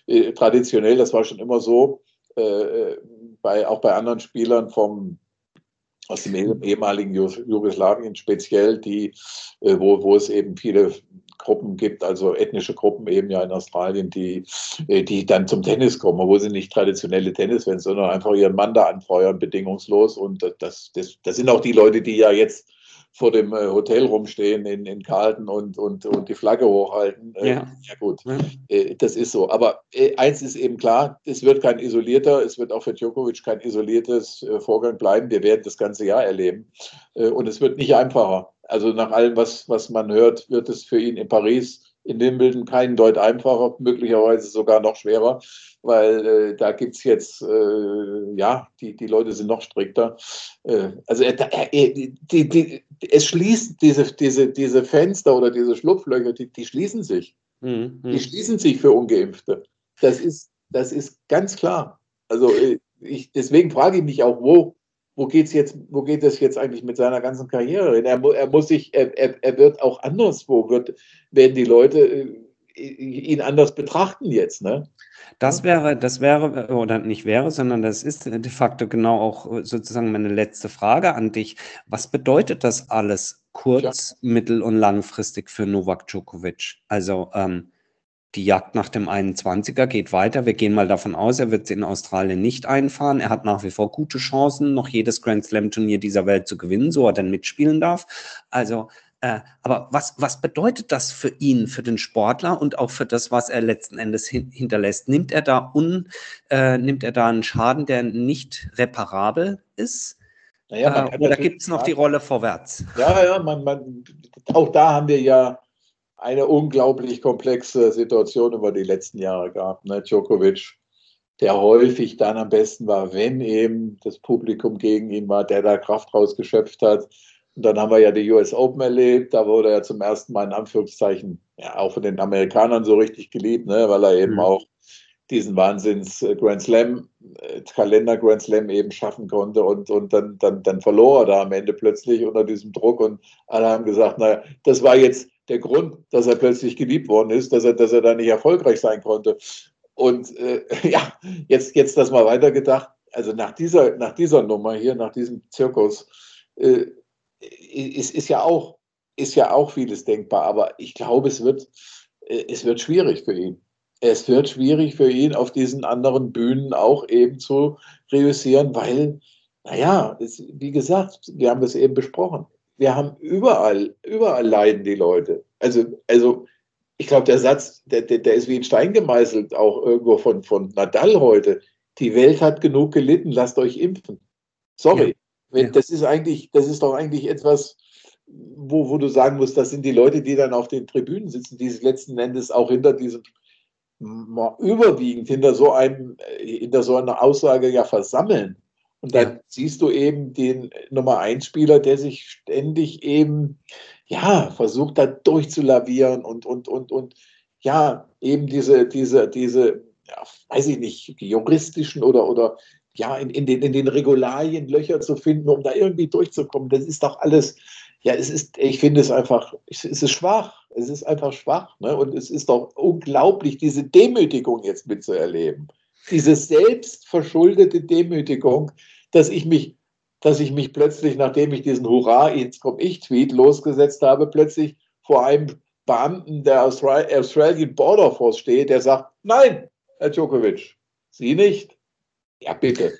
äh, traditionell, das war schon immer so, äh, äh bei, auch bei anderen Spielern vom aus dem ehemaligen Jugoslawien speziell, die, äh, wo, wo es eben viele Gruppen gibt, also ethnische Gruppen eben ja in Australien, die, äh, die dann zum Tennis kommen, wo sie nicht traditionelle Tennisfans, sondern einfach ihren Mann da anfeuern, bedingungslos. Und das, das, das sind auch die Leute, die ja jetzt vor dem äh, Hotel rumstehen in, in Carlton und, und, und die Flagge hochhalten. Äh, ja, ja gut, ja. Äh, das ist so. Aber eins ist eben klar, es wird kein isolierter, es wird auch für Djokovic kein isoliertes Vorgang bleiben. Wir werden das ganze Jahr erleben. Und es wird nicht einfacher. Also nach allem, was, was man hört, wird es für ihn in Paris in Wimbledon keinen Deut einfacher, möglicherweise sogar noch schwerer, weil äh, da gibt es jetzt, äh, ja, die, die Leute sind noch strikter. Äh, also die, die, es schließt diese, diese, diese Fenster oder diese Schlupflöcher, die, die schließen sich. Mhm. Die schließen sich für Ungeimpfte. Das ist, das ist ganz klar. Also äh, ich, deswegen frage ich mich auch, wo, wo geht's jetzt, wo geht es jetzt eigentlich mit seiner ganzen Karriere hin? Er, er muss sich, er, er, wird auch anderswo, wird, werden die Leute äh, ihn anders betrachten jetzt, ne? Das wäre, das wäre, oder nicht wäre, sondern das ist de facto genau auch sozusagen meine letzte Frage an dich. Was bedeutet das alles kurz-, ja. mittel- und langfristig für Novak Djokovic? Also, ähm, die Jagd nach dem 21er geht weiter. Wir gehen mal davon aus, er wird sie in Australien nicht einfahren. Er hat nach wie vor gute Chancen, noch jedes Grand Slam Turnier dieser Welt zu gewinnen, so er denn mitspielen darf. Also Äh, aber was, was bedeutet das für ihn, für den Sportler und auch für das, was er letzten Endes hin, hinterlässt? Nimmt er da un, äh, nimmt er da einen Schaden, der nicht reparabel ist? Naja, äh, oder gibt es noch die Rolle vorwärts? Ja, ja, man, man, auch da haben wir ja eine unglaublich komplexe Situation über die letzten Jahre gehabt. Ne? Djokovic, der häufig dann am besten war, wenn eben das Publikum gegen ihn war, der da Kraft rausgeschöpft hat. Und dann haben wir ja die US Open erlebt, da wurde er zum ersten Mal in Anführungszeichen ja, auch von den Amerikanern so richtig geliebt, ne? weil er eben mhm. auch diesen Wahnsinns äh, Grand Slam, äh, Kalender Grand Slam eben schaffen konnte und, und dann, dann, dann verlor er da am Ende plötzlich unter diesem Druck und alle haben gesagt, naja, das war jetzt der Grund, dass er plötzlich geliebt worden ist, dass er, dass er da nicht erfolgreich sein konnte. Und äh, [laughs] ja, jetzt, jetzt das mal weitergedacht. Also nach dieser, nach dieser Nummer hier, nach diesem Zirkus, äh, ist, ist, ja auch, ist ja auch vieles denkbar. Aber ich glaube, es wird, äh, es wird schwierig für ihn. Es wird schwierig für ihn, auf diesen anderen Bühnen auch eben zu reüssieren, weil, naja, es, wie gesagt, wir haben das eben besprochen wir haben überall, überall leiden die Leute. Also, also ich glaube, der Satz, der, der, der, ist wie ein Stein gemeißelt, auch irgendwo von, von Nadal heute. Die Welt hat genug gelitten, lasst euch impfen. Sorry. Ja. Ja. Das ist eigentlich, das ist doch eigentlich etwas, wo, wo du sagen musst, das sind die Leute, die dann auf den Tribünen sitzen, die sich letzten Endes auch hinter diesem überwiegend hinter so einem, hinter so einer Aussage ja versammeln. Und dann ja. siehst du eben den Nummer 1 Spieler, der sich ständig eben, ja, versucht da durchzulavieren und, und, und, und, ja, eben diese, diese, diese, ja, weiß ich nicht, juristischen oder, oder, ja, in, in, den, in den Regularien Löcher zu finden, um da irgendwie durchzukommen. Das ist doch alles, ja, es ist, ich finde es einfach, es ist schwach. Es ist einfach schwach. Ne? Und es ist doch unglaublich, diese Demütigung jetzt mitzuerleben diese selbstverschuldete Demütigung, dass ich mich, dass ich mich plötzlich, nachdem ich diesen Hurra, jetzt komm ich Tweet losgesetzt habe, plötzlich vor einem Beamten der Australian Border Force stehe, der sagt, nein, Herr Djokovic, Sie nicht. Ja, bitte.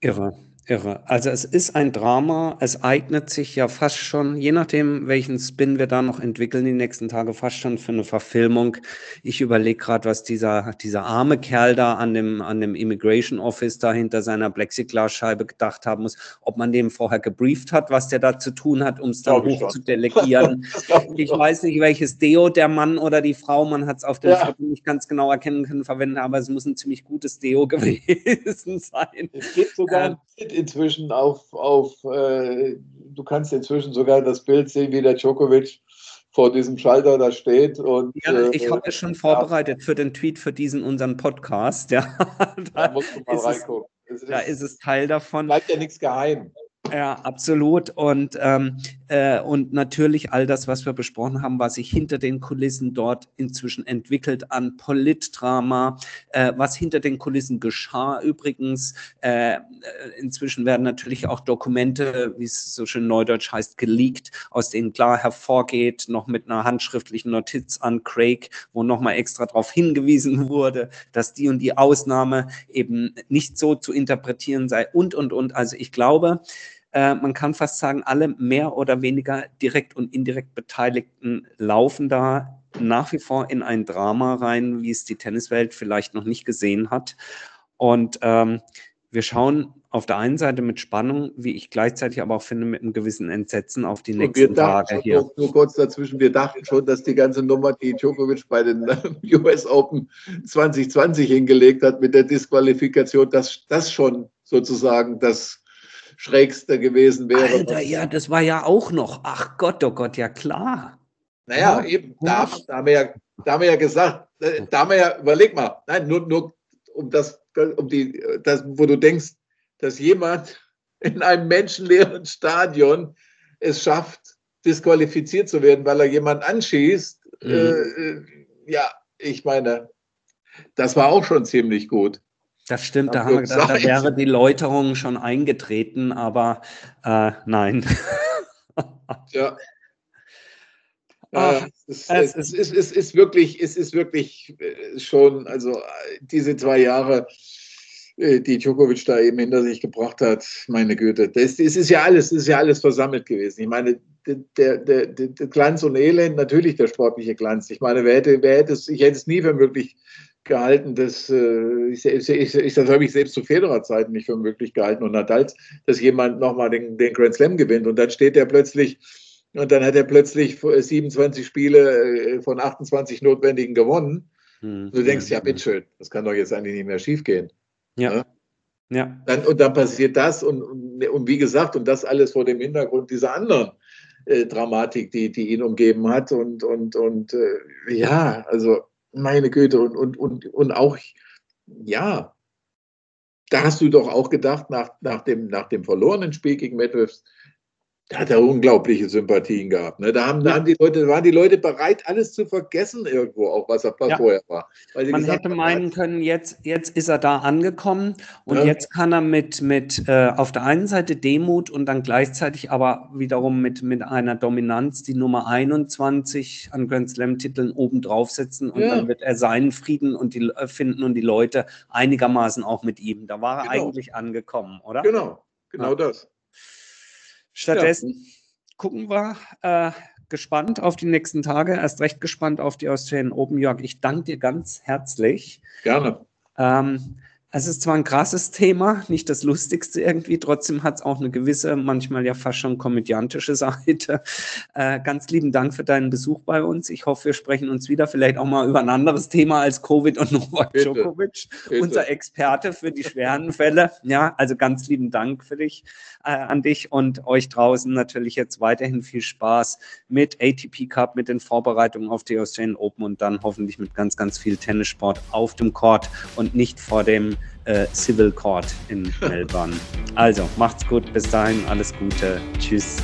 Irre. Irre. Also es ist ein Drama, es eignet sich ja fast schon, je nachdem, welchen Spin wir da noch entwickeln die nächsten Tage, fast schon für eine Verfilmung. Ich überlege gerade, was dieser, dieser arme Kerl da an dem, an dem Immigration Office da hinter seiner Plexiglasscheibe gedacht haben muss, ob man dem vorher gebrieft hat, was der da zu tun hat, um es dann hoch zu delegieren. [laughs] ich, ich weiß nicht, welches Deo der Mann oder die Frau, man hat es auf dem ja. Foto nicht ganz genau erkennen können, verwenden, aber es muss ein ziemlich gutes Deo [laughs] gewesen sein. Es gibt sogar ähm, inzwischen auf, auf äh, du kannst inzwischen sogar das Bild sehen, wie der Djokovic vor diesem Schalter da steht. Und, ja, ich habe es schon vorbereitet für den Tweet für diesen unseren Podcast. Ja. [laughs] da, da musst du mal reingucken. Es, da ist es Teil davon. Bleibt ja nichts geheim. Ja, absolut. Und, ähm, äh, und natürlich all das, was wir besprochen haben, was sich hinter den Kulissen dort inzwischen entwickelt an Politdrama, äh, was hinter den Kulissen geschah. Übrigens, äh, inzwischen werden natürlich auch Dokumente, wie es so schön neudeutsch heißt, geleakt, aus denen klar hervorgeht, noch mit einer handschriftlichen Notiz an Craig, wo nochmal extra darauf hingewiesen wurde, dass die und die Ausnahme eben nicht so zu interpretieren sei und, und, und. Also ich glaube, äh, man kann fast sagen, alle mehr oder weniger direkt und indirekt Beteiligten laufen da nach wie vor in ein Drama rein, wie es die Tenniswelt vielleicht noch nicht gesehen hat. Und ähm, wir schauen auf der einen Seite mit Spannung, wie ich gleichzeitig aber auch finde, mit einem gewissen Entsetzen auf die nächsten Tage hier. Nur, nur, kurz dazwischen, wir dachten schon, dass die ganze Nummer, die Djokovic bei den [laughs] US Open 2020 hingelegt hat mit der Disqualifikation, dass das schon sozusagen das Schrägste gewesen wäre. Alter, ja, das war ja auch noch. Ach Gott, oh Gott, ja klar. Naja, ja, eben, da, da, haben wir ja, da haben wir ja gesagt, äh, da haben wir ja, überleg mal, nein, nur, nur um das, um die, das, wo du denkst, dass jemand in einem menschenleeren Stadion es schafft, disqualifiziert zu werden, weil er jemanden anschießt. Mhm. Äh, äh ja, ich meine, das war auch schon ziemlich gut. Das stimmt, da haben wir gedacht, da wäre die Läuterung schon eingetreten, aber äh, nein. [laughs] ja. Ach, äh, es, es, es, ist, es, ist wirklich, es ist wirklich äh, schon, also diese zwei Jahre, äh, die Djokovic da eben hinter sich gebracht hat, meine Güte, das, das ist ja alles, ist ja alles versammelt gewesen. Ich meine, der, der, der, Glanz und Elend, natürlich der sportliche Glanz. Ich meine, wer hätte, wer hätte es, ich hätte es nie für möglich gehalten, dass, äh, ich, ich, ich, das habe ich selbst zu Federer-Zeiten nicht für möglich gehalten und Nadals, dass jemand nochmal den, den Grand Slam gewinnt und dann steht er plötzlich und dann hat er plötzlich 27 Spiele von 28 notwendigen gewonnen. Hm. Du denkst, ja, bitteschön, das kann doch jetzt eigentlich nicht mehr schiefgehen. Ja. ja? Ja. Dann, und dann passiert das und, und, und, wie gesagt, und das alles vor dem Hintergrund dieser anderen äh, Dramatik, die, die ihn umgeben hat. Und, und, und äh, ja, also meine Güte, und, und, und, und auch, ja, da hast du doch auch gedacht, nach, nach, dem, nach dem verlorenen Spiel gegen Medvedev, da hat er unglaubliche Sympathien gehabt. Ne? Da, haben, da haben die Leute, waren die Leute bereit, alles zu vergessen irgendwo, auch was er ja. vorher war. Man hätte meinen können, jetzt, jetzt ist er da angekommen und ja. jetzt kann er mit, mit äh, auf der einen Seite Demut und dann gleichzeitig aber wiederum mit, mit einer Dominanz die Nummer 21 an Grand Slam-Titeln oben draufsetzen und ja. dann wird er seinen Frieden und die, äh, finden und die Leute einigermaßen auch mit ihm. Da war er genau. eigentlich angekommen, oder? Genau, genau das. Stattdessen ja. gucken wir äh, gespannt auf die nächsten Tage, erst recht gespannt auf die Australian Open York. Ich danke dir ganz herzlich. Gerne. Ähm, es ist zwar ein krasses Thema, nicht das lustigste irgendwie, trotzdem hat es auch eine gewisse, manchmal ja fast schon komödiantische Seite. Äh, ganz lieben Dank für deinen Besuch bei uns. Ich hoffe, wir sprechen uns wieder, vielleicht auch mal über ein anderes Thema als Covid und Novak. Djokovic, Bitte. unser Experte für die schweren Fälle. Ja, also ganz lieben Dank für dich, äh, an dich und euch draußen natürlich jetzt weiterhin viel Spaß mit ATP Cup, mit den Vorbereitungen auf die Australian Open und dann hoffentlich mit ganz, ganz viel Tennissport auf dem Court und nicht vor dem äh, Civil Court in [laughs] Melbourne. Also, macht's gut, bis dahin, alles Gute, tschüss.